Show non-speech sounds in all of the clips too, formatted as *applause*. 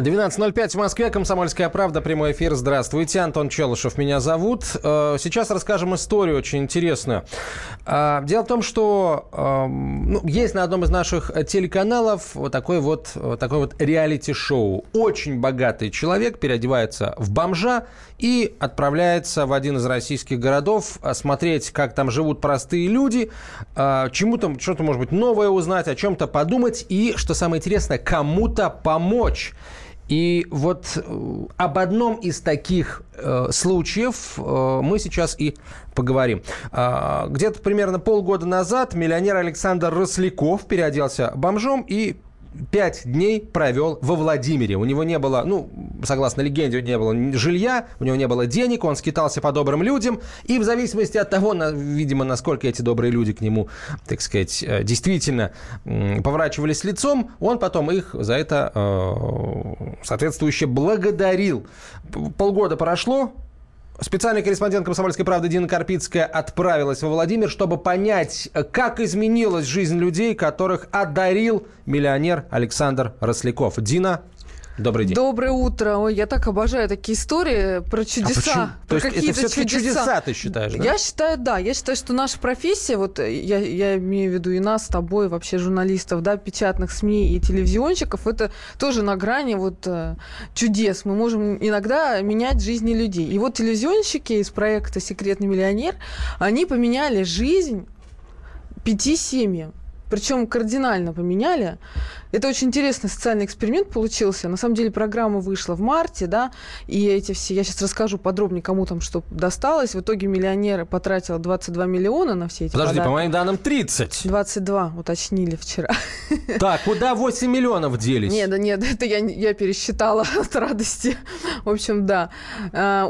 12.05 в Москве, Комсомольская правда, прямой эфир. Здравствуйте, Антон Челышев меня зовут. Э, сейчас расскажем историю очень интересную. Э, дело в том, что эм, ну, есть на одном из наших телеканалов вот такой вот, такой вот реалити-шоу. Очень богатый человек переодевается в бомжа и отправляется в один из российских городов смотреть, как там живут простые люди, э, чему-то, что-то, может быть, новое узнать, о чем-то подумать и, что самое интересное, кому-то помочь. И вот э, об одном из таких э, случаев э, мы сейчас и поговорим. Э, где-то примерно полгода назад миллионер Александр Росляков переоделся бомжом и пять дней провел во Владимире. У него не было, ну, согласно легенде, не было жилья, у него не было денег, он скитался по добрым людям, и в зависимости от того, на, видимо, насколько эти добрые люди к нему, так сказать, э, действительно поворачивались лицом, он потом их за это э, соответствующе благодарил. Полгода прошло, Специальный корреспондент «Комсомольской правды» Дина Карпицкая отправилась во Владимир, чтобы понять, как изменилась жизнь людей, которых одарил миллионер Александр Росляков. Дина, Добрый день. Доброе утро. Ой, я так обожаю такие истории про чудеса. А про То есть это все-таки чудеса. чудеса, ты считаешь, да? Я считаю, да. Я считаю, что наша профессия, вот я, я имею в виду и нас с тобой, вообще журналистов, да, печатных СМИ и телевизионщиков, это тоже на грани вот э, чудес. Мы можем иногда менять жизни людей. И вот телевизионщики из проекта «Секретный миллионер», они поменяли жизнь пяти семьям причем кардинально поменяли. Это очень интересный социальный эксперимент получился. На самом деле программа вышла в марте, да, и эти все, я сейчас расскажу подробнее, кому там что досталось. В итоге миллионер потратил 22 миллиона на все эти Подожди, подарки. по моим данным 30. 22, уточнили вчера. *laughs* Так, куда 8 миллионов делись? Нет, да нет, это я, я пересчитала *laughs* от радости. В общем, да. А,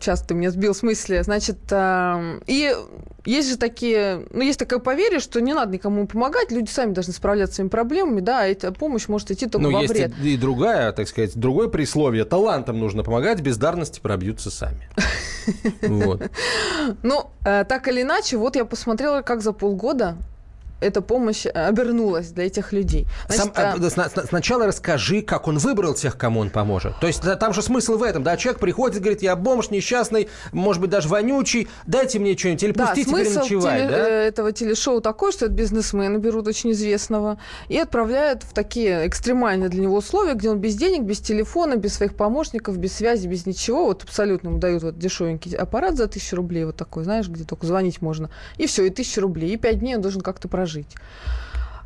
сейчас ты меня сбил с мысли. Значит, а, и есть же такие, ну, есть такое поверье, что не надо никому помогать, люди сами должны справляться с своими проблемами, да, а эта помощь может идти только Но во есть вред. И, и другая, так сказать, другое присловие. Талантам нужно помогать, бездарности пробьются сами. *laughs* Вот. Ну, э, так или иначе, вот я посмотрела, как за полгода эта помощь обернулась для этих людей. Значит, Сам, а... Сначала расскажи, как он выбрал тех, кому он поможет. То есть там же смысл в этом, да? Человек приходит, говорит, я бомж, несчастный, может быть, даже вонючий, дайте мне что-нибудь, или да, пустите переночевать. Теле... Да? Э, этого телешоу такой, что это бизнесмены берут очень известного и отправляют в такие экстремальные для него условия, где он без денег, без телефона, без своих помощников, без связи, без ничего. Вот абсолютно ему дают вот дешевенький аппарат за тысячу рублей, вот такой, знаешь, где только звонить можно. И все, и тысячу рублей. И пять дней он должен как-то прожить жить.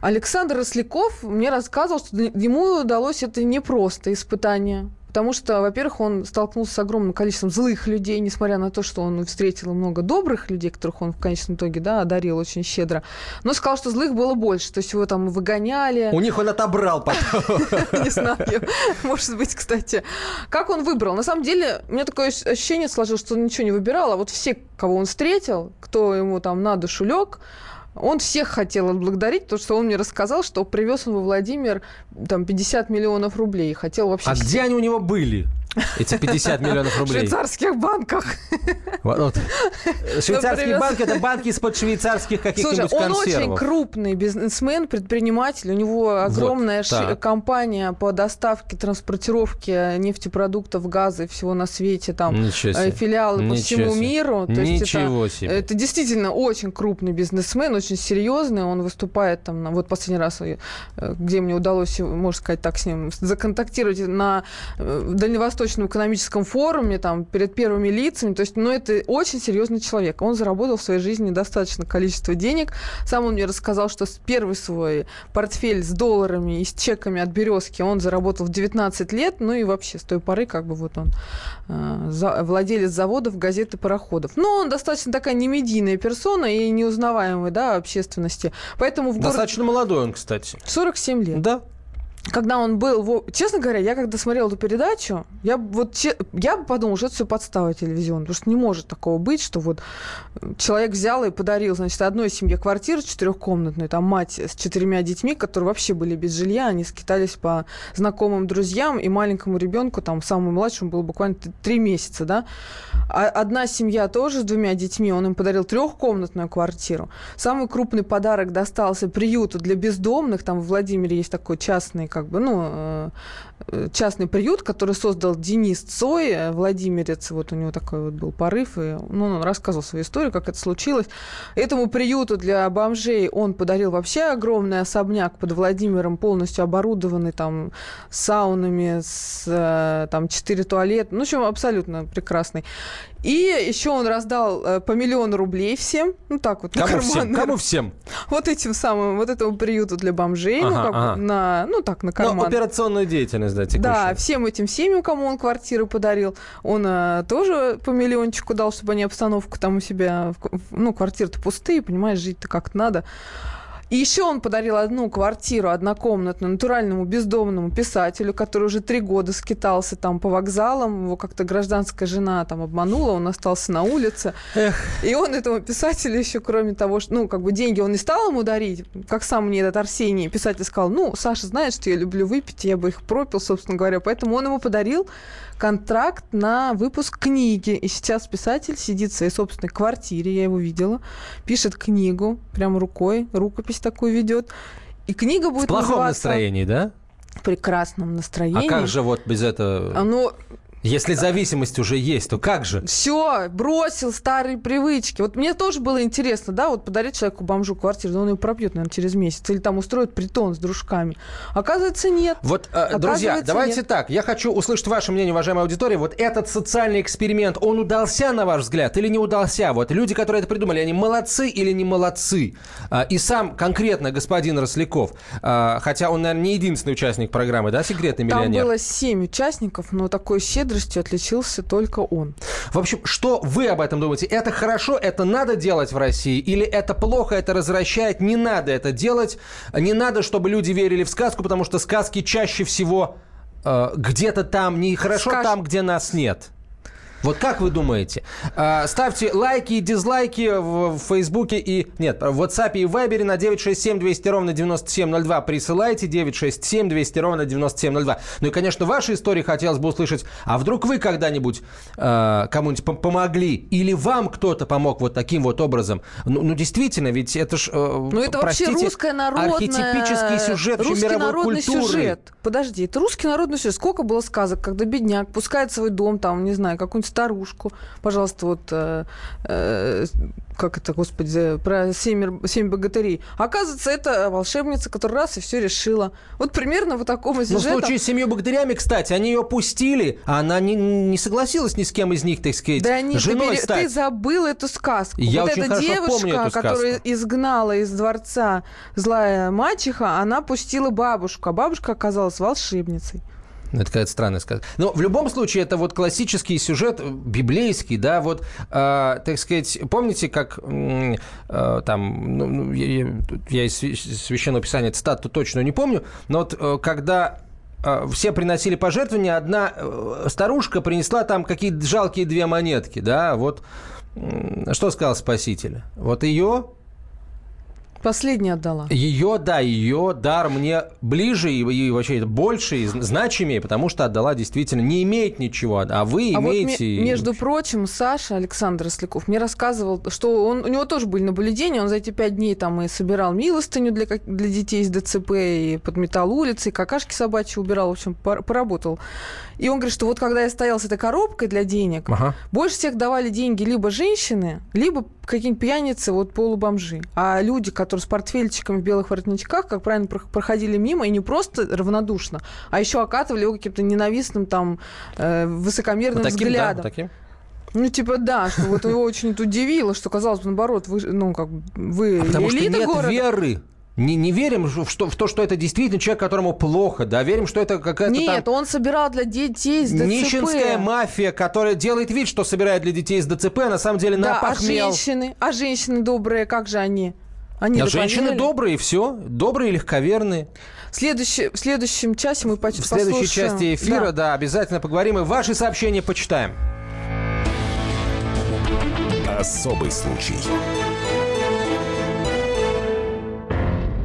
Александр Росляков мне рассказывал, что ему удалось это непросто испытание. Потому что, во-первых, он столкнулся с огромным количеством злых людей, несмотря на то, что он встретил много добрых людей, которых он в конечном итоге да, одарил очень щедро. Но сказал, что злых было больше. То есть его там выгоняли. У них он отобрал потом. *laughs* Не знаю. Может быть, кстати. Как он выбрал? На самом деле, у меня такое ощущение сложилось, что он ничего не выбирал, а вот все, кого он встретил, кто ему там на душу лег, он всех хотел отблагодарить, потому что он мне рассказал, что привез он во Владимир там 50 миллионов рублей. Хотел вообще... А всех... где они у него были? Эти 50 миллионов рублей. В швейцарских банках. Вот, вот. Швейцарские банки – это банки из-под швейцарских каких-нибудь Слушай, он очень крупный бизнесмен, предприниматель. У него огромная вот, компания по доставке, транспортировке нефтепродуктов, газа и всего на свете. Там э, филиалы Ничего по всему себе. миру. То Ничего есть это, себе. Это действительно очень крупный бизнесмен, очень серьезный. Он выступает там, вот последний раз, э, где мне удалось, можно сказать так, с ним законтактировать на э, Дальневосточном Восточном экономическом форуме, там, перед первыми лицами. То есть, ну, это очень серьезный человек. Он заработал в своей жизни достаточно количество денег. Сам он мне рассказал, что первый свой портфель с долларами и с чеками от «Березки» он заработал в 19 лет. Ну и вообще с той поры как бы вот он э, за, владелец заводов, газет и пароходов. Но он достаточно такая немедийная персона и неузнаваемая, да, общественности. Поэтому в Достаточно город... молодой он, кстати. 47 лет. Да. Когда он был, честно говоря, я когда смотрела эту передачу, я вот я подумала, что это все подстава телевизионная, потому что не может такого быть, что вот человек взял и подарил, значит, одной семье квартиру четырехкомнатную, там мать с четырьмя детьми, которые вообще были без жилья, они скитались по знакомым друзьям, и маленькому ребенку, там, самому младшему было буквально три месяца, да, а одна семья тоже с двумя детьми, он им подарил трехкомнатную квартиру. Самый крупный подарок достался приюту для бездомных, там в Владимире есть такой частный как бы, ну, э, частный приют, который создал Денис Цой, э, Владимирец, вот у него такой вот был порыв, и ну, он рассказывал свою историю, как это случилось. Этому приюту для бомжей он подарил вообще огромный особняк под Владимиром, полностью оборудованный там саунами, с там четыре туалета, ну, в общем, абсолютно прекрасный. И еще он раздал э, по миллиону рублей всем. Ну, так вот, Кому на карман. Всем? Кому всем? *laughs* Вот этим самым, вот этому приюту для бомжей. Ага, ну, как ага. на, ну, так, на карман. Ну, операционную деятельность, да, текущую. Да, всем этим семьям, кому он квартиры подарил, он а, тоже по миллиончику дал, чтобы они обстановку там у себя... Ну, квартиры-то пустые, понимаешь, жить-то как-то надо. И еще он подарил одну квартиру однокомнатную натуральному бездомному писателю, который уже три года скитался там по вокзалам. Его как-то гражданская жена там обманула, он остался на улице. Эх. И он этому писателю еще, кроме того, что, ну, как бы деньги он не стал ему дарить, как сам мне этот Арсений, писатель сказал, ну, Саша знает, что я люблю выпить, я бы их пропил, собственно говоря. Поэтому он ему подарил контракт на выпуск книги. И сейчас писатель сидит в своей собственной квартире, я его видела, пишет книгу, прям рукой, рукопись такую ведет. И книга будет В плохом называться... настроении, да? В прекрасном настроении. А как же вот без этого? Ну, если зависимость уже есть, то как же? Все, бросил старые привычки. Вот мне тоже было интересно, да, вот подарить человеку бомжу квартиру, но он ее пропьет, наверное, через месяц. Или там устроит притон с дружками. Оказывается, нет. Вот, э, друзья, давайте нет. так. Я хочу услышать ваше мнение, уважаемая аудитория. Вот этот социальный эксперимент, он удался, на ваш взгляд, или не удался? Вот люди, которые это придумали, они молодцы или не молодцы? А, и сам конкретно господин Росляков, а, хотя он, наверное, не единственный участник программы, да, «Секретный миллионер»? Там было семь участников, но такой щедрый щедростью отличился только он. В общем, что вы об этом думаете? Это хорошо, это надо делать в России? Или это плохо, это развращает? Не надо это делать. Не надо, чтобы люди верили в сказку, потому что сказки чаще всего э, где-то там, не хорошо Скаж... там, где нас нет. Вот как вы думаете? А, ставьте лайки и дизлайки в Фейсбуке и... Нет, в WhatsApp и Viber на 967 200 ровно 9702 присылайте. 967 200 ровно 9702. Ну и, конечно, ваши истории хотелось бы услышать. А вдруг вы когда-нибудь э, кому-нибудь помогли? Или вам кто-то помог вот таким вот образом? Ну, ну действительно, ведь это ж... Э, ну это простите, вообще русская народная... Архетипический сюжет русский мировой народный культуры. сюжет. Подожди, это русский народный сюжет. Сколько было сказок, когда бедняк пускает свой дом, там, не знаю, какую-нибудь старушку. Пожалуйста, вот э, э, как это, господи, про семь, семь богатырей. Оказывается, это волшебница, которая раз и все решила. Вот примерно вот такого сюжета. Ну, в случае с семью богатырями, кстати, они ее пустили, а она не, не согласилась ни с кем из них, так сказать, да они, женой ты, стать. ты забыл эту сказку. Я вот очень эта хорошо девушка, помню эту которая изгнала из дворца злая мачеха, она пустила бабушку, а бабушка оказалась волшебницей. Это какая-то странная сказка. Но в любом случае это вот классический сюжет, э, библейский, да, вот, э, так сказать, помните, как э, там, ну, ну я, я из Священного Писания цитату точно не помню, но вот э, когда э, все приносили пожертвования, одна э, старушка принесла там какие-то жалкие две монетки, да, вот что сказал Спаситель? Вот ее Последняя отдала. Ее, да, ее дар мне ближе и, и вообще больше и значимее, потому что отдала действительно не имеет ничего, а вы а имеете. Вот, между прочим, Саша Александр Росляков мне рассказывал, что он, у него тоже были наблюдения, он за эти пять дней там и собирал милостыню для, для детей из ДЦП, и подметал улицы, и какашки собачьи убирал, в общем, поработал. И он говорит, что вот когда я стоял с этой коробкой для денег, ага. больше всех давали деньги либо женщины, либо какие-нибудь пьяницы, вот полубомжи. А люди, которые с портфельчиками в белых воротничках, как правильно, проходили мимо и не просто равнодушно, а еще окатывали его каким-то ненавистным там э, высокомерным вот таким, взглядом. Да, таким? Ну, типа, да, что вот его очень удивило, что, казалось бы, наоборот, вы, ну, как вы а потому элита что нет города. веры не, не верим в, что, в то, что это действительно человек, которому плохо, да, верим, что это какая-то Нет, там... он собирал для детей с ДЦП. Нищенская мафия, которая делает вид, что собирает для детей с ДЦП, а на самом деле да, напахмел. а женщины, а женщины добрые, как же они? Они а женщины добрые, все. Добрые, легковерные. Следующий, в следующем часе мы поч- В следующей послушаем. части эфира, Да. да. обязательно поговорим и ваши сообщения почитаем. Особый случай.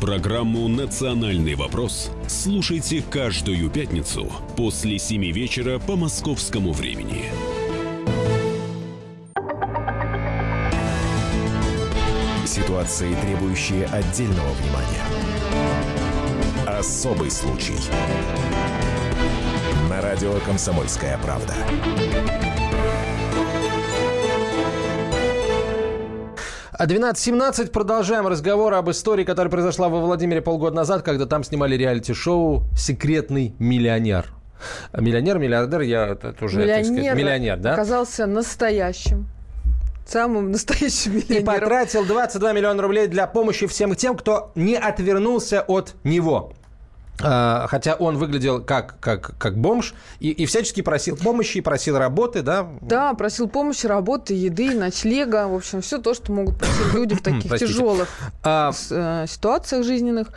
Программу «Национальный вопрос» слушайте каждую пятницу после 7 вечера по московскому времени. Ситуации, требующие отдельного внимания. Особый случай. На радио «Комсомольская правда». 12.17 продолжаем разговор об истории, которая произошла во Владимире полгода назад, когда там снимали реалити-шоу «Секретный миллионер». А Миллионер, миллиардер, я уже так сказать, Миллионер, миллионер, да? оказался настоящим. Самым настоящим И миллионером. потратил 22 миллиона рублей для помощи всем тем, кто не отвернулся от него. А, Хотя он выглядел как, как, как бомж и, и всячески просил помощи, просил работы, да? Да, просил помощи, работы, еды, ночлега. В общем, все то, что могут просить люди в *coughs* таких тяжелых А, э, ситуациях жизненных.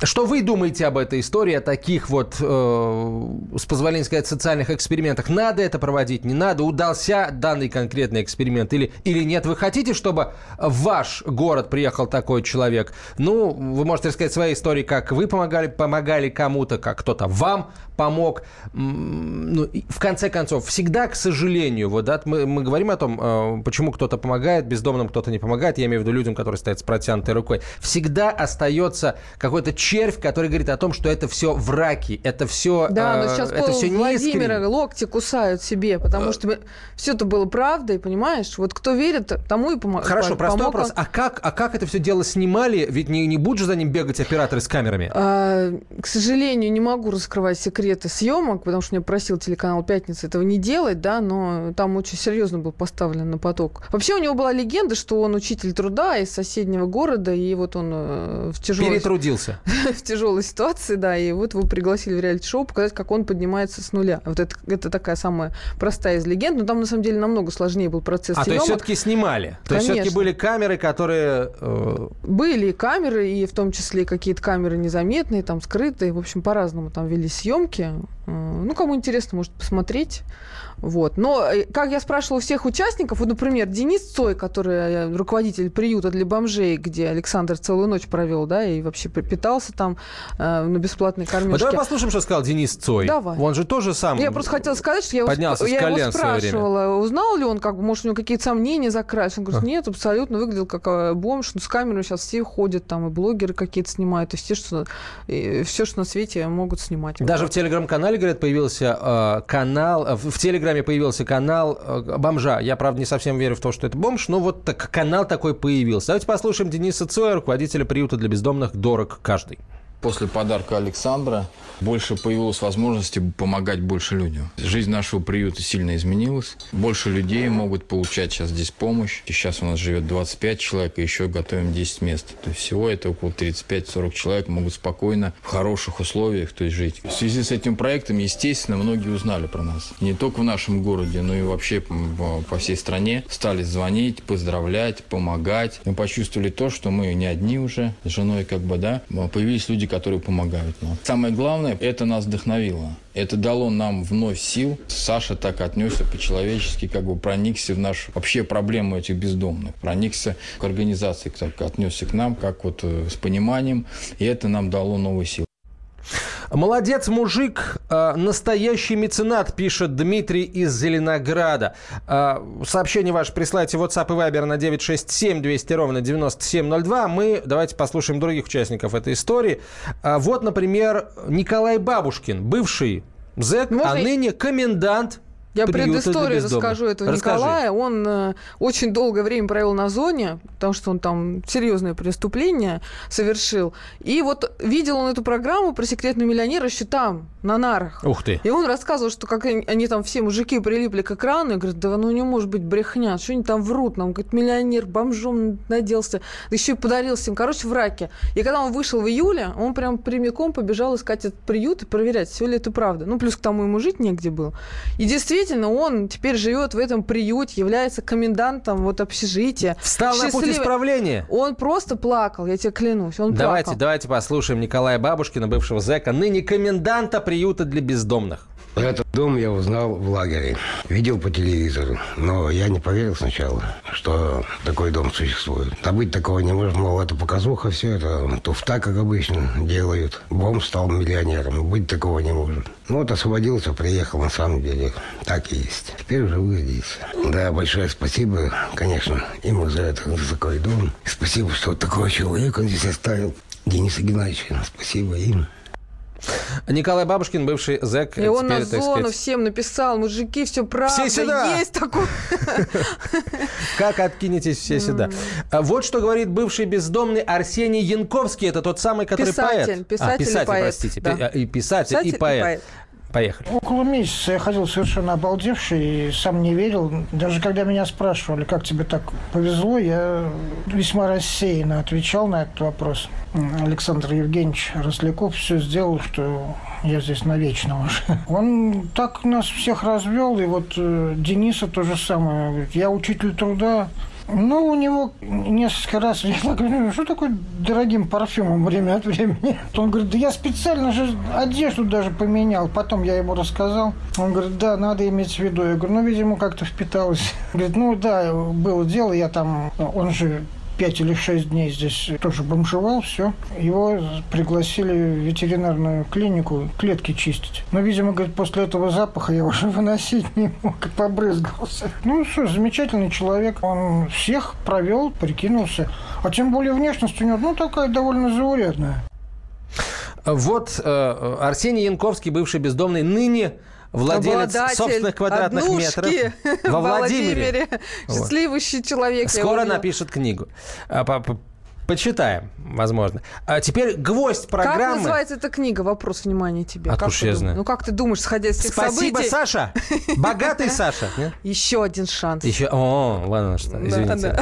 Что вы думаете об этой истории, о таких вот, э, с позволения сказать, социальных экспериментах? Надо это проводить, не надо? Удался данный конкретный эксперимент или, или нет? Вы хотите, чтобы в ваш город приехал такой человек? Ну, вы можете рассказать свои истории, как вы помогали, помогали кому-то, как кто-то вам помог. Ну, в конце концов, всегда, к сожалению, вот, да, мы, мы говорим о том, э, почему кто-то помогает, бездомным кто-то не помогает, я имею в виду людям, которые стоят с протянутой рукой. Всегда остается какой-то червь, который говорит о том, что это все враки, это все, Да, но сейчас это все Владимира локти кусают себе, Э, потому что все это было правдой, понимаешь? Вот кто верит, тому и помогает. Хорошо, простой вопрос. А как, а как это все дело снимали? Ведь не, не будут же за ним бегать операторы с камерами? А, к сожалению, не могу раскрывать секреты съемок, потому что меня просил телеканал «Пятница» этого не делать, да, но там очень серьезно был поставлен на поток. Вообще у него была легенда, что он учитель труда из соседнего города, и вот он э, в тяжелой, Перетрудился. *laughs* *laughs* в тяжелой ситуации, да, и вот его пригласили в реалити-шоу показать, как он поднимается с нуля. Вот это, это такая самая простая из легенд, но там на самом деле намного сложнее был процесс А, то съемок. есть все-таки снимали? То есть все-таки Конечно. были камеры, которые... э, Были и камеры, и в том числе какие-то камеры незаметные, там скрытые. В общем, по-разному там вели съемки. Э, Ну, кому интересно, может посмотреть. Вот. Но, э, как я спрашивала у всех участников, вот, например, Денис Цой, который э, руководитель приюта для бомжей, где Александр целую ночь провел, да, и вообще питался там э, на бесплатной Вот кормежке. давай послушаем, что сказал Денис Цой. Давай. Он же тоже сам... Я просто хотела сказать, что я, его, Поднялся сп- с я его спрашивала, узнал ли он, как бы, может, у него какие-то сомнения закрались. Он говорит, нет, абсолютно выглядел как э, бомж. Ну, с камерой сейчас все ходят, там, и блогеры какие-то снимают, и все, что, и все, что на свете могут снимать. Даже в телеграм-канале, говорят, появился э, канал, в в Телеграме появился канал э, бомжа. Я, правда, не совсем верю в то, что это бомж, но вот так, канал такой появился. Давайте послушаем Дениса Цоя, руководителя приюта для бездомных «Дорог каждый». После подарка Александра больше появилось возможности помогать больше людям. Жизнь нашего приюта сильно изменилась. Больше людей могут получать сейчас здесь помощь. И сейчас у нас живет 25 человек, и еще готовим 10 мест. То есть всего это около 35-40 человек могут спокойно, в хороших условиях то есть жить. В связи с этим проектом, естественно, многие узнали про нас. Не только в нашем городе, но и вообще по всей стране. Стали звонить, поздравлять, помогать. Мы почувствовали то, что мы не одни уже с женой, как бы, да. Появились люди, которые помогают нам. Самое главное, это нас вдохновило. Это дало нам вновь сил. Саша так отнесся по-человечески, как бы проникся в нашу вообще проблему этих бездомных. Проникся к организации, так отнесся к нам, как вот э, с пониманием. И это нам дало новые силы. Молодец, мужик, э, настоящий меценат, пишет Дмитрий из Зеленограда. Э, Сообщение ваше присылайте в WhatsApp и Viber на 967 200 ровно 9702. Мы давайте послушаем других участников этой истории. Э, Вот, например, Николай Бабушкин, бывший зэк, Можно а ныне комендант Я предысторию расскажу этого Расскажи. Николая. Он э, очень долгое время провел на зоне, потому что он там серьезное преступление совершил. И вот видел он эту программу про секретного миллионера еще там, на нарах. Ух ты. И он рассказывал, что как они, они там все мужики прилипли к экрану, и говорят, да ну не может быть брехня, что они там врут, нам, говорит, миллионер бомжом наделся, да еще и подарился им, короче, в раке. И когда он вышел в июле, он прям прямиком побежал искать этот приют и проверять, все ли это правда. Ну, плюс к тому ему жить негде было. И действительно, он теперь живет в этом приюте, является комендантом вот общежития. Встал на путь Счастливый- исправления. Он просто плакал, я тебе клянусь, он Давайте, плакал. давайте послушаем Николая Бабушкина, бывшего зэка, ныне коменданта приюта для бездомных. Этот дом я узнал в лагере. Видел по телевизору, но я не поверил сначала, что такой дом существует. А быть такого не может, мол, это показуха, все это туфта, как обычно, делают. Бомж стал миллионером, быть такого не может. Ну вот освободился, приехал, на самом деле, так и есть. Теперь живу здесь. Да, большое спасибо, конечно, ему за это, за такой дом. Спасибо, что такого человека здесь оставил. Денис Игнатьевич, спасибо им. Николай Бабушкин, бывший зэк. И он теперь, на так зону сказать, всем написал, мужики, все правда, Все сюда!» есть такое. *laughs* Как откинетесь все сюда. А Вот что говорит бывший бездомный Арсений Янковский. Это тот самый, который Писатель, поэт. писатель а, и писатель, поэт, простите. да. Пи- а, И писатель, Писатель и поэт. Поехали. Около месяца я ходил совершенно обалдевший и сам не верил. Даже когда меня спрашивали, как тебе так повезло, я весьма рассеянно отвечал на этот вопрос. Александр Евгеньевич Росляков все сделал, что я здесь навечно уже. *laughs* Он так нас всех развел, и вот э, Дениса то же самое. Я учитель труда, ну, у него несколько раз я так говорю, «Ну, что такое дорогим парфюмом время от времени? Он говорит, да я специально же одежду даже поменял. Потом я ему рассказал. Он говорит, да, надо иметь в виду. Я говорю, ну, видимо, как-то впиталось. Говорит, ну, да, было дело, я там, он же пять или шесть дней здесь тоже бомжевал, все. Его пригласили в ветеринарную клинику клетки чистить. Но, видимо, говорит, после этого запаха я уже *laughs* выносить не мог, побрызгался. Ну что, замечательный человек. Он всех провел, прикинулся. А тем более внешность у него, ну, такая довольно заурядная. Вот э, Арсений Янковский, бывший бездомный, ныне владелец Обладатель собственных квадратных метров *laughs* во Владимире. Счастливый человек. Скоро напишет книгу. А, по- Почитаем, возможно. А теперь гвоздь Как программы. называется эта книга? Вопрос внимания тебе. Откуда Как я знаю? Ну как ты думаешь, сходя с этих Спасибо, событий? Саша. Богатый *laughs* Саша. Еще один шанс. Еще, о, ладно, что, извините.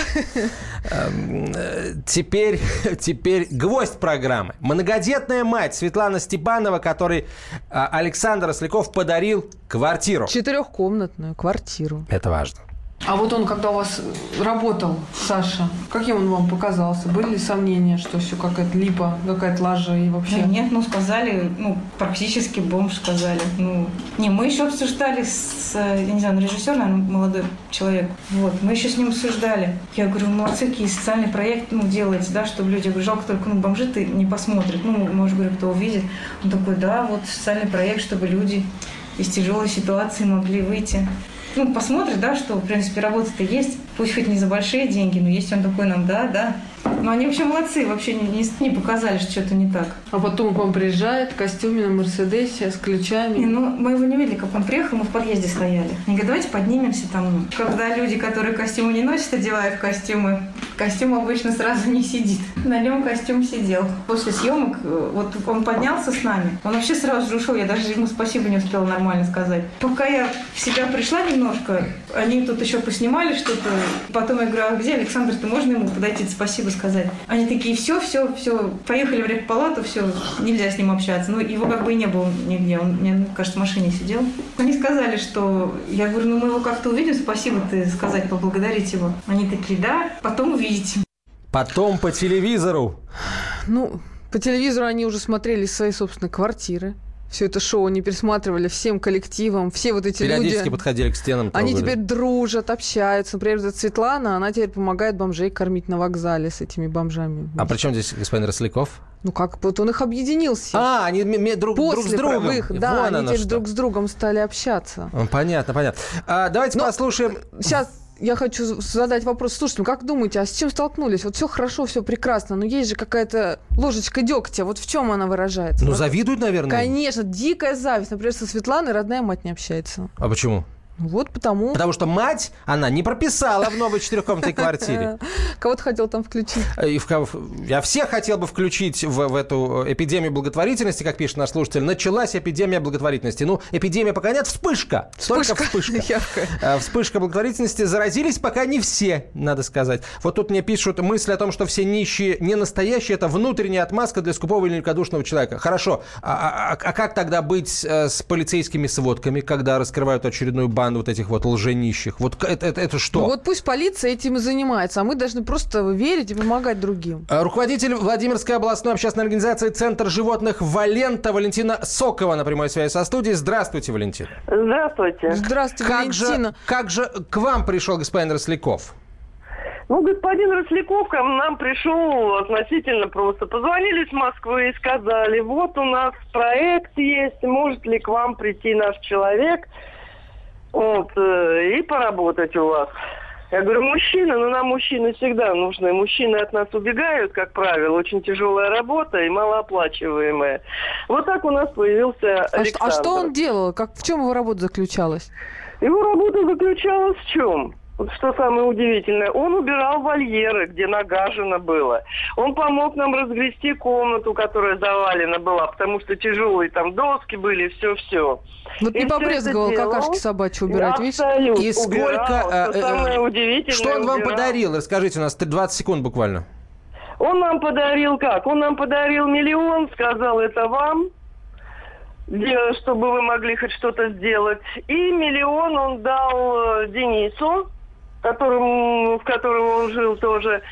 Эм, э, Теперь, *laughs* теперь гвоздь программы. Многодетная мать Светлана Степанова, которой а, Александр Росляков подарил квартиру. Четырехкомнатную квартиру. Это важно. А вот он, когда у вас работал, Саша, каким он вам показался? Были ли сомнения, что все какая-то липа, какая-то лажа и вообще? Да нет, ну сказали, ну практически бомж сказали. Ну, не, мы еще обсуждали с, я не знаю, режиссер, наверное, молодой человек. Вот, мы еще с ним обсуждали. Я говорю, молодцы, какие социальный проект, ну, делаете, да, чтобы люди, я говорю, жалко только, ну, бомжи ты не посмотрят, ну, может, говорю, кто увидит. Он такой, да, вот социальный проект, чтобы люди из тяжелой ситуации могли выйти. Ну, посмотрят, да, что, в принципе, работа-то есть. Пусть хоть не за большие деньги, но есть он такой нам, да, да. Но они вообще молодцы, вообще не, не, не показали, что что-то не так. А потом к вам приезжает в костюме на Мерседесе с ключами. Не, ну, мы его не видели, как он приехал, мы в подъезде стояли. Они говорят, давайте поднимемся там. Когда люди, которые костюмы не носят, одевают костюмы, костюм обычно сразу не сидит. На нем костюм сидел. После съемок, э, вот он поднялся с нами, он вообще сразу же ушел, я даже ему спасибо не успела нормально сказать. Пока я в себя пришла немножко, они тут еще поснимали что-то. Потом я говорю, а где Александр, ты можно ему подойти спасибо сказать? Они такие, все, все, все, поехали в реппалату, все, нельзя с ним общаться. Ну, его как бы и не было нигде, он, мне кажется, в машине сидел. Они сказали, что... Я говорю, ну мы его как-то увидим, спасибо ты сказать, поблагодарить его. Они такие, да, потом увидите. Потом по телевизору. Ну, по телевизору они уже смотрели из своей собственной квартиры. Все это шоу они пересматривали всем коллективом. Все вот эти Периодически люди... подходили к стенам. Они трогали. теперь дружат, общаются. Например, вот Светлана, она теперь помогает бомжей кормить на вокзале с этими бомжами. А при чем здесь господин Росляков? Ну как, вот он их объединил всех. А, они ме- ме- друг, друг с После другом. правых, да, Вон они теперь что. друг с другом стали общаться. Понятно, понятно. А, давайте Ну, послушаем. Сейчас я хочу задать вопрос. Слушайте, ну как думаете, а с чем столкнулись? Вот все хорошо, все прекрасно, но есть же какая-то ложечка дегтя. Вот в чем она выражается? Ну, Вот- завидуют, наверное. Конечно, дикая зависть. Например, со Светланой родная мать не общается. А почему? Вот потому... Потому что мать, она не прописала в новой четырехкомнатной квартире. *laughs* Кого-то хотел там включить. В, я всех хотел бы включить в, в эту эпидемию благотворительности, как пишет наш слушатель. Началась эпидемия благотворительности. Ну, эпидемия пока нет, вспышка. Только вспышка. Вспышка. *laughs* вспышка благотворительности. Заразились пока не все, надо сказать. Вот тут мне пишут мысли о том, что все нищие не настоящие. Это внутренняя отмазка для скупого или великодушного человека. Хорошо. А, а, а как тогда быть э, с полицейскими сводками, когда раскрывают очередную банду? Банду вот этих вот лженищих. Вот это, это, это что? Ну вот пусть полиция этим и занимается, а мы должны просто верить и помогать другим. А, руководитель Владимирской областной общественной организации «Центр животных» Валента Валентина Сокова на прямой связи со студией. Здравствуйте, Валентина. Здравствуйте. Здравствуйте, как Валентина. Же, как же к вам пришел господин Росляков? Ну, господин Росляков к нам пришел относительно просто. Позвонили с Москвы и сказали, вот у нас проект есть, может ли к вам прийти наш человек – вот, э, и поработать у вас. Я говорю, мужчины, ну нам мужчины всегда нужны. Мужчины от нас убегают, как правило. Очень тяжелая работа и малооплачиваемая. Вот так у нас появился а Александр. А что он делал? Как, в чем его работа заключалась? Его работа заключалась в чем? Вот что самое удивительное, он убирал вольеры, где нагажено было. Он помог нам разгрести комнату, которая завалена была, потому что тяжелые там доски были, все-все. Вот и не побрезговал какашки собачьи убирать, видишь? И сколько... Убирал, что, самое удивительное, что он вам убирал. подарил? Расскажите, у нас 20 секунд буквально. Он нам подарил как? Он нам подарил миллион, сказал, это вам чтобы вы могли хоть что-то сделать. И миллион он дал э, Денису, которым, в котором он жил тоже.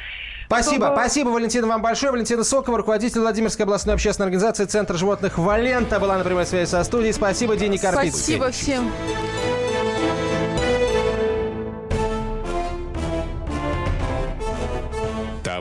Спасибо, чтобы... спасибо, Валентина, вам большое. Валентина Сокова, руководитель Владимирской областной общественной организации Центр животных Валента, была на прямой связи со студией. Спасибо, Дине Карпицкой. Спасибо всем.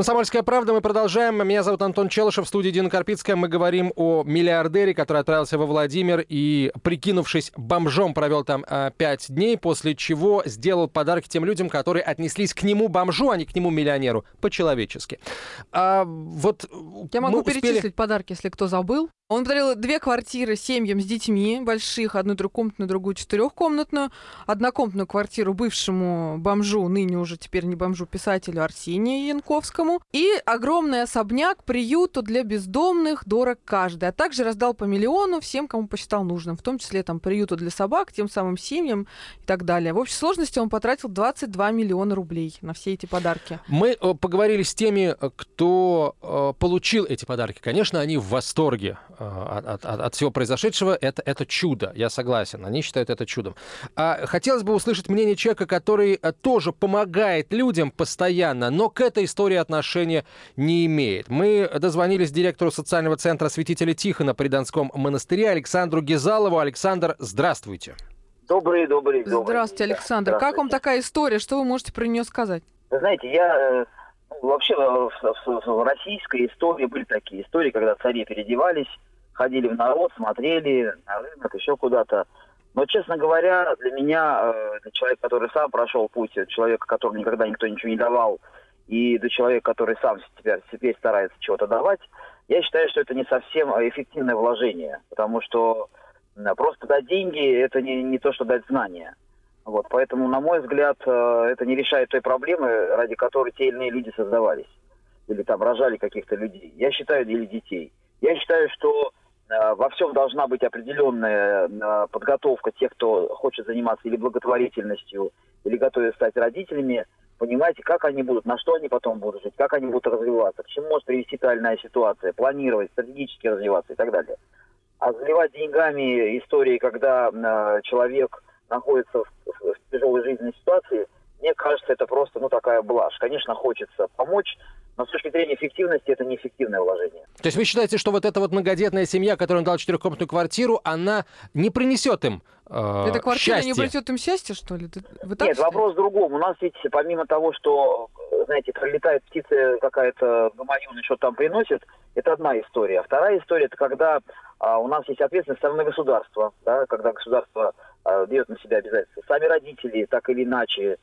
Комсомольская правда. Мы продолжаем. Меня зовут Антон Челышев. В студии Дина Карпицкая. Мы говорим о миллиардере, который отправился во Владимир и, прикинувшись бомжом, провел там а, пять дней, после чего сделал подарки тем людям, которые отнеслись к нему бомжу, а не к нему миллионеру, по-человечески. А, вот Я могу успели... перечислить подарки, если кто забыл. Он подарил две квартиры семьям с детьми больших, одну трехкомнатную, другую четырехкомнатную, однокомнатную квартиру бывшему бомжу, ныне уже теперь не бомжу, писателю Арсению Янковскому, и огромный особняк приюту для бездомных, дорог каждый, а также раздал по миллиону всем, кому посчитал нужным, в том числе там приюту для собак, тем самым семьям и так далее. В общей сложности он потратил 22 миллиона рублей на все эти подарки. Мы э, поговорили с теми, э, кто э, получил эти подарки. Конечно, они в восторге от, от, от всего произошедшего, это, это чудо, я согласен. Они считают это чудом. А хотелось бы услышать мнение человека, который тоже помогает людям постоянно, но к этой истории отношения не имеет. Мы дозвонились директору социального центра святителя Тихона при Донском монастыре Александру Гизалову. Александр, здравствуйте. Добрый, добрый, добрый. Здравствуйте, Александр. Здравствуйте. Как вам такая история? Что вы можете про нее сказать? Вы знаете, я э, вообще в, в, в российской истории были такие истории, когда цари переодевались, ходили в народ, смотрели на рынок, еще куда-то. Но, честно говоря, для меня, э, человек, который сам прошел путь, человек, которому никогда никто ничего не давал, и до человека, который сам теперь, теперь старается чего-то давать, я считаю, что это не совсем эффективное вложение, потому что просто дать деньги – это не, не то, что дать знания. Вот, поэтому, на мой взгляд, э, это не решает той проблемы, ради которой те или иные люди создавались. Или там рожали каких-то людей. Я считаю, или детей. Я считаю, что Э, во всем должна быть определенная э, подготовка тех, кто хочет заниматься или благотворительностью, или готовят стать родителями, понимаете, как они будут, на что они потом будут жить, как они будут развиваться, к чему может привести тотальная ситуация, планировать, стратегически развиваться и так далее. А заливать деньгами истории, когда э, человек находится в, в, в тяжелой жизненной ситуации, мне кажется, это просто, ну, такая блажь. Конечно, хочется помочь, но с точки зрения эффективности это неэффективное вложение. То есть вы считаете, что вот эта вот многодетная семья, которая дала четырехкомнатную квартиру, она не принесет им э, Эта квартира счастья? не принесет им счастья, что ли? Вы так Нет, считаете? вопрос в другом. У нас ведь помимо того, что, знаете, пролетает птица какая-то гамаюн и что там приносит, это одна история. Вторая история, это когда а, у нас есть ответственность со стороны государства, да, когда государство а, берет на себя обязательства. Сами родители так или иначе а,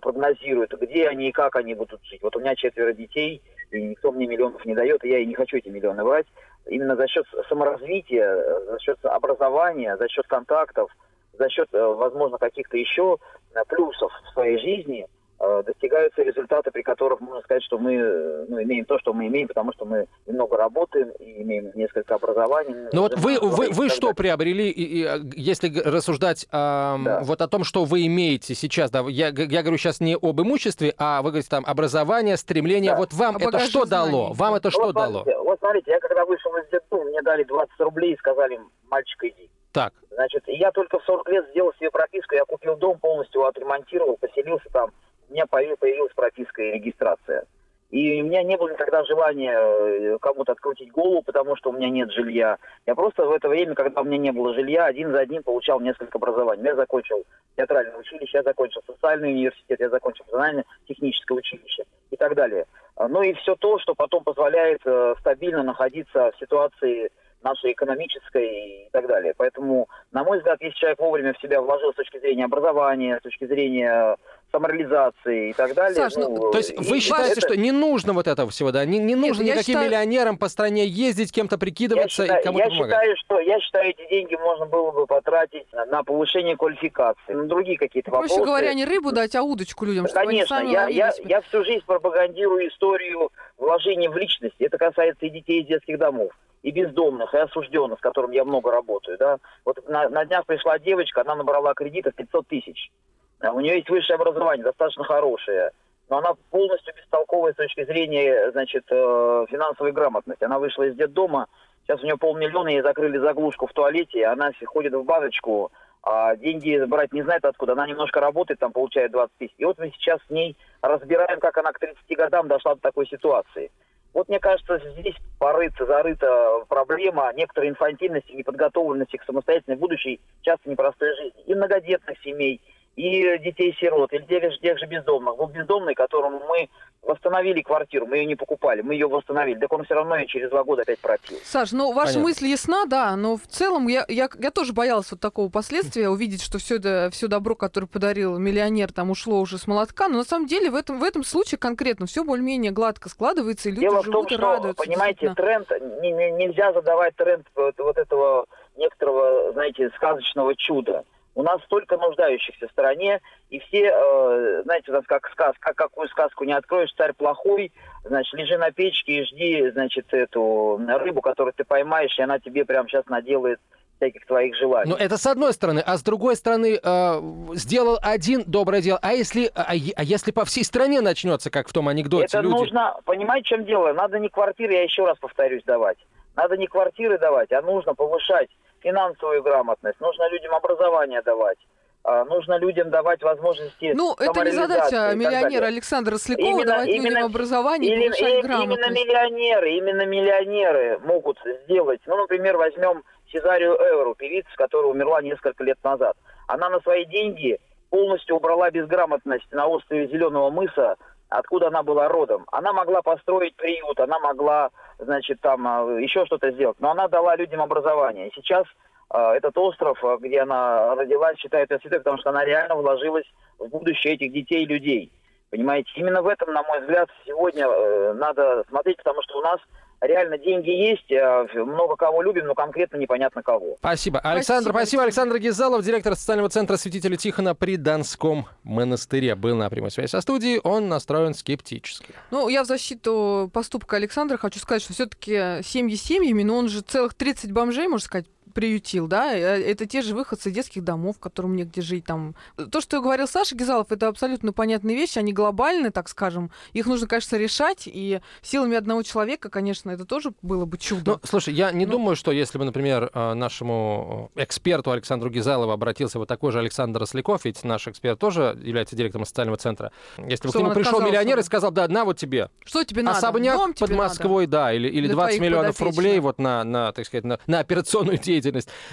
прогнозируют, где они и как они будут жить. Вот у меня четверо детей, и никто мне миллионов не дает, и я и не хочу эти миллионы брать. Именно за счет саморазвития, за счет образования, за счет контактов, за счет, э, возможно, каких-то еще э, плюсов в своей жизни достигаются результаты, при которых можно сказать, что мы э, ну, имеем то, что мы имеем, потому что мы много работаем и имеем несколько образований. Ну вот вы, вы, вы что приобрели, и- и, а, если рассуждать ам, Да. вот о том, что вы имеете сейчас, да, я, г- я говорю сейчас не об имуществе, а вы говорите там образование, стремление, Да. вот вам О это что дало? знаний. Вам это Ну, что вот дало? смотрите, Вот смотрите, я когда вышел из детдома, мне дали 20 рублей и сказали, мальчик, иди. Так, Значит, и я только в 40 лет сделал себе прописку, я купил дом, полностью его отремонтировал, поселился там, у меня появ- появилась прописка и регистрация. И у меня не было никогда желания э, кому-то открутить голову, потому что у меня нет жилья. Я просто в это время, когда у меня не было жилья, один за одним получал несколько образований. Я закончил театральное училище, я закончил социальный университет, я закончил национально-техническое училище и так далее. А, Ну и все то, что потом позволяет э, стабильно находиться в ситуации нашей экономической и так далее. Поэтому, на мой взгляд, если человек вовремя в себя вложил с точки зрения образования, с точки зрения самореализации и так далее. Саш, ну, то есть вы считаете, это- что не нужно вот этого всего, да? Не, не нужно я никаким считаю- миллионерам по стране ездить, кем-то я прикидываться считаю, и кому-то я помогать? считаю, что я считаю, эти деньги можно было бы потратить на, на повышение квалификации, на другие какие-то Проще вопросы. говоря, не рыбу дать, а удочку людям, чтобы Конечно, они сами я, я, я всю жизнь пропагандирую историю вложений в личность. Это касается и детей из детских домов, и бездомных, и осужденных, с которыми я много работаю. Да? Вот на, на днях пришла девочка, она набрала кредитов 500 тысяч. А У нее есть высшее образование, достаточно хорошее. Но она полностью бестолковая с точки зрения, значит, э, финансовой грамотности. Она вышла из детдома, сейчас у нее полмиллиона, ей закрыли заглушку в туалете, она ходит в баночку, а деньги брать не знает откуда. Она немножко работает, там получает 20 тысяч. И вот мы сейчас с ней разбираем, как она к 30 годам дошла до такой ситуации. Вот мне кажется, здесь порыться, зарыта проблема некоторой инфантильности, неподготовленности к самостоятельной будущей, часто непростой жизни. И многодетных семей, и детей-сирот, и тех, же- тех же бездомных. Вот бездомный, которому мы восстановили квартиру, мы ее не покупали, мы ее восстановили. Так он все равно ее через два года опять пропил. Саш, ну ваша Понятно. мысль ясна, да, но в целом я, я, я тоже боялась вот такого последствия, увидеть, что все это, все добро, которое подарил миллионер, там ушло уже с молотка. Но на самом деле в этом, в этом случае конкретно все более-менее гладко складывается, и люди Дело в живут том, и что, радуются. понимаете, тренд, не- не- нельзя задавать тренд вот, вот этого некоторого, знаете, сказочного чуда. У нас столько нуждающихся в стране, и все, э, знаете, у нас как сказка, какую сказку не откроешь, царь плохой, значит, лежи на печке и жди, значит, эту рыбу, которую ты поймаешь, и она тебе прямо сейчас наделает всяких твоих желаний. Ну, это с одной стороны. А с другой стороны, э, сделал один доброе дело. А если, а, е- а если по всей стране начнется, как в том анекдоте, Это люди... нужно, понимаете, в чем дело? Надо не квартиры, я еще раз повторюсь, давать. Надо не квартиры давать, а нужно повышать финансовую грамотность, нужно людям образование давать, а, нужно людям давать возможности Ну, это не и задача миллионера. Александра Рослякова Именно- давать людям именно- образование и Или- повышать и- именно грамотность. миллионеры, именно миллионеры могут сделать. Ну, например, возьмем Сезарию Эвру, певицу, которая умерла несколько лет назад. Она на свои деньги полностью убрала безграмотность на острове Зеленого мыса, откуда она была родом. Она могла построить приют, она могла, значит, там а, еще что-то сделать, но она дала людям образование. И сейчас а, этот остров, а, где она родилась, считают ее святой, потому что она реально вложилась в будущее этих детей и людей. Понимаете, именно в этом, на мой взгляд, сегодня э, надо смотреть, потому что у нас реально деньги есть, э, много кого любим, но конкретно непонятно кого. Спасибо. Александр, спасибо. Александр Гизалов, директор социального центра святителя Тихона при Донском монастыре, был на прямой связи со студией. Он настроен скептически. Ну, я в защиту поступка Александра хочу сказать, что все-таки семьи семьями, но он же целых 30 бомжей, можно сказать, приютил, да, э, это те же выходцы детских домов, которым негде жить там. То, что говорил Саша Гизалов, это абсолютно понятные вещи, они глобальны, так скажем. Их нужно, конечно, решать, и силами одного человека, конечно, это тоже было бы чудо. Ну, слушай, я не думаю, что если бы, например, э, нашему э, эксперту Александру Гизалову обратился вот такой же Александр Росляков, ведь наш эксперт тоже является директором социального центра, если бы к нему пришел миллионер бы? и сказал, да, на вот тебе Что тебе надо? особняк Дом под Москвой, да, или, или Для 20 твоих миллионов рублей вот на, на, так сказать, на, на операционную деятельность.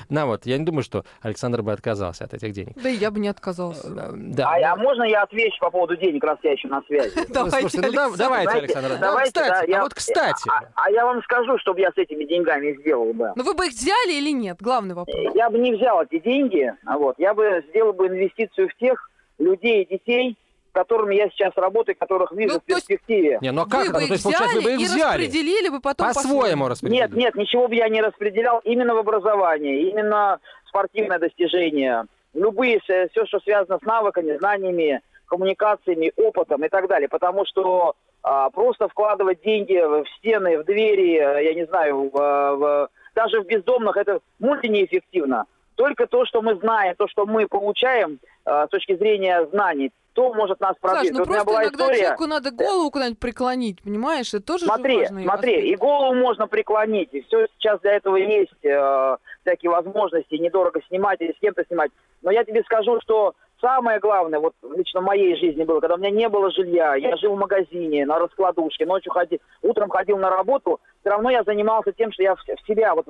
На вот, я не думаю, что Александр бы отказался от этих денег. Да я бы не отказался. Э, Да. А, а можно я отвечу по поводу денег, раз я еще на связи? Давайте, Слушайте, ну давайте, Знаете, Александр. Кстати, да, я- а вот кстати. А, а я вам скажу, что бы я с этими деньгами сделал бы. Ну вы бы их взяли или нет? Главный вопрос. Я бы не взял эти деньги, а вот, я бы сделал бы инвестицию в тех людей и детей, которыми я сейчас работаю, которых вижу Ну, в перспективе. Не, ну а как вы это? бы Ну, то есть, получается, вы бы взяли их и взяли. распределили бы потом По-своему распределили. Нет, нет, ничего бы я не распределял именно в образование, именно спортивное достижение, любые, все, что связано с навыками, знаниями, коммуникациями, опытом и так далее. Потому что а, просто вкладывать деньги в стены, в двери, я не знаю, в, в- даже в бездомных, это мульти неэффективно. Только то, что мы знаем, то, что мы получаем э, с точки зрения знаний, то может нас Саш, продвинуть. ну меня просто была иногда история... человеку надо голову куда-нибудь преклонить, понимаешь? Это тоже же Смотри, важный смотри, аспект. и голову можно преклонить, и все сейчас для этого есть э, всякие возможности, недорого снимать или с кем-то снимать. Но я тебе скажу, что самое главное, вот лично в моей жизни было, когда у меня не было жилья, я жил в магазине, на раскладушке, ночью ходил, утром ходил на работу, все равно я занимался тем, что я в, в себя, вот,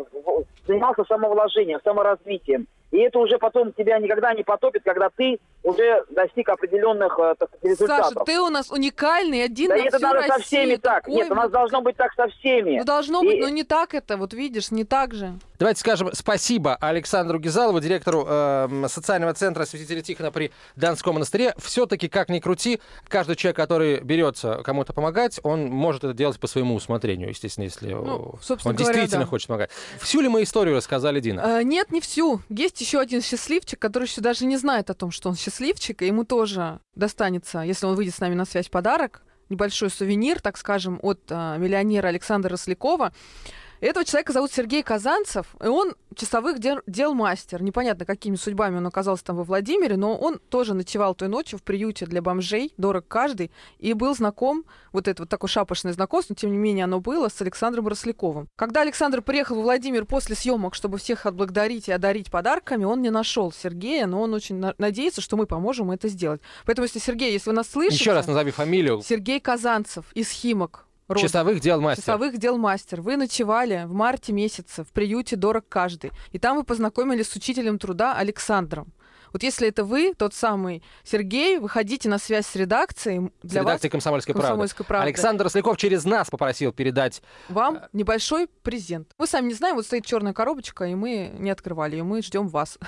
занимался самовложением, саморазвитием. И это уже потом тебя никогда не потопит, когда ты уже достиг определенных э, так результатов. Саша, ты у нас уникальный, один да на это всю надо Россию. со всеми так. такой Нет, у нас должно быть так со всеми. Ну, должно И- быть, но не так это, вот видишь, не так же. Давайте скажем спасибо Александру Гизалову, директору э, социального центра святителя Тихона при Донском монастыре. Все-таки, как ни крути, каждый человек, который берется кому-то помогать, он может это делать по своему усмотрению, естественно, если Ну, э, собственно он говоря, действительно да. хочет помогать. Всю ли мы историю рассказали, Дина? Э, нет, не всю. Есть еще один счастливчик, который еще даже не знает о том, что он счастливчик, и ему тоже достанется, если он выйдет с нами на связь, подарок, небольшой сувенир, так скажем, от э, миллионера Александра Рослякова. Этого человека зовут Сергей Казанцев, и он часовых дел, дел мастер. Непонятно, какими судьбами он оказался там во Владимире, но он тоже ночевал той ночью в приюте для бомжей, дорог каждый, и был знаком, вот это вот такое шапошное знакомство, но тем не менее оно было, с Александром Росляковым. Когда Александр приехал во Владимир после съемок, чтобы всех отблагодарить и одарить подарками, он не нашел Сергея, но он очень на- надеется, что мы поможем это сделать. Поэтому, если Сергей, если вы нас слышите... Еще раз назови фамилию. Сергей Казанцев из Химок. Роза. Часовых дел мастер. Часовых дел мастер. Вы ночевали в марте месяце в приюте «Дорог каждый». И там вы познакомились с учителем труда Александром. Вот если это вы, тот самый Сергей, выходите на связь с редакцией. С Для редакцией «Комсомольской правды». «Комсомольской правды». Александр Росляков через нас попросил передать вас вам небольшой презент. Мы сами не знаем, вот стоит черная коробочка, и мы не открывали, и мы ждем вас.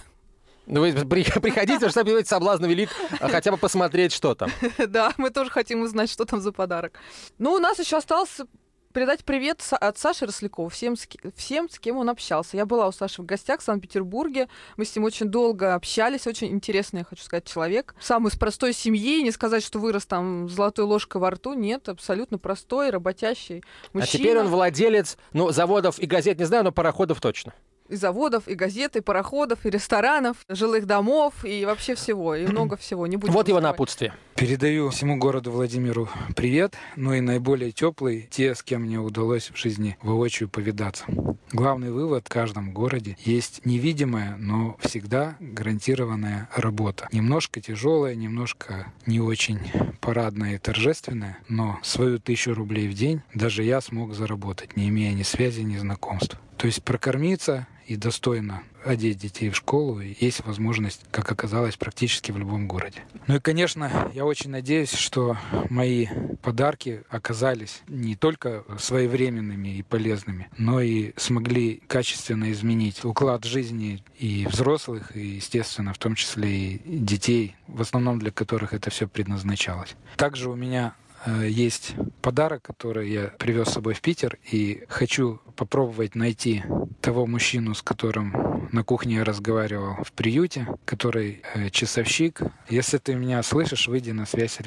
Ну, вы при- *laughs* приходите, что понимаете, соблазн велик а, хотя бы посмотреть, что там. *laughs* Да, мы тоже хотим узнать, что там за подарок. Ну, у нас еще остался передать привет от Саши Рослякова всем, всем, с кем он общался. Я была у Саши в гостях в Санкт-Петербурге. Мы с ним очень долго общались. Очень интересный, я хочу сказать, человек. Сам из простой семьи. Не сказать, что вырос там золотой ложкой во рту. Нет, абсолютно простой, работящий мужчина. А теперь он владелец, ну, заводов и газет не знаю, но пароходов точно. И заводов, и газет, и пароходов, и ресторанов, жилых домов, и вообще всего. И много *clears throat* всего. Не будем Вот его напутствие. Передаю всему городу Владимиру привет, ну и наиболее теплый те, с кем мне удалось в жизни воочию повидаться. Главный вывод в каждом городе есть невидимая, но всегда гарантированная работа. Немножко тяжелая, немножко не очень парадная и торжественная, но свою тысячу рублей в день даже я смог заработать, не имея ни связи, ни знакомств. То есть прокормиться и достойно одеть детей в школу есть возможность, как оказалось, практически в любом городе. Ну и, конечно, я очень надеюсь, что мои подарки оказались не только своевременными и полезными, но и смогли качественно изменить уклад жизни и взрослых, и, естественно, в том числе и детей, в основном для которых это все предназначалось. Также у меня есть подарок, который я привез с собой в Питер, и хочу попробовать найти того мужчину, с которым на кухне я разговаривал в приюте, который э, часовщик. Если ты меня слышишь, выйди на связь.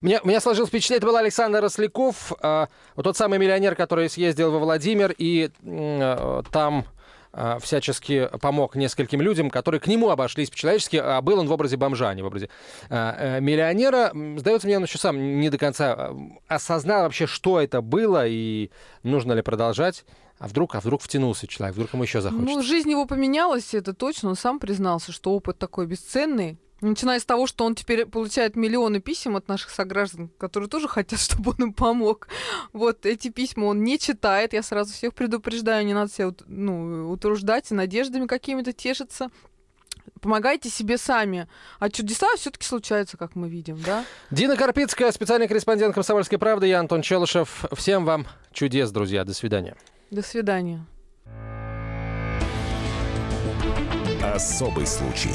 Мне, у меня сложилось впечатление, это был Александр Росляков, а, вот тот самый миллионер, который съездил во Владимир и э, там э, всячески помог нескольким людям, которые к нему обошлись по-человечески, а был он в образе бомжа, а не в образе э, миллионера. Сдается мне, он еще сам не до конца осознал вообще, что это было и нужно ли продолжать. А вдруг, а вдруг втянулся человек, вдруг ему еще захочется. Ну, жизнь его поменялась, это точно. Он сам признался, что опыт такой бесценный. Начиная с того, что он теперь получает миллионы писем от наших сограждан, которые тоже хотят, *laughs* чтобы он им помог. Вот эти письма он не читает. Я сразу всех предупреждаю, не надо себя ну, утруждать и надеждами какими-то тешиться. Помогайте себе сами. А чудеса все-таки случаются, как мы видим, да? Дина Карпицкая, специальный корреспондент «Комсомольской правды». Я Антон Челышев. Всем вам чудес, друзья. До свидания. До свидания. Особый случай.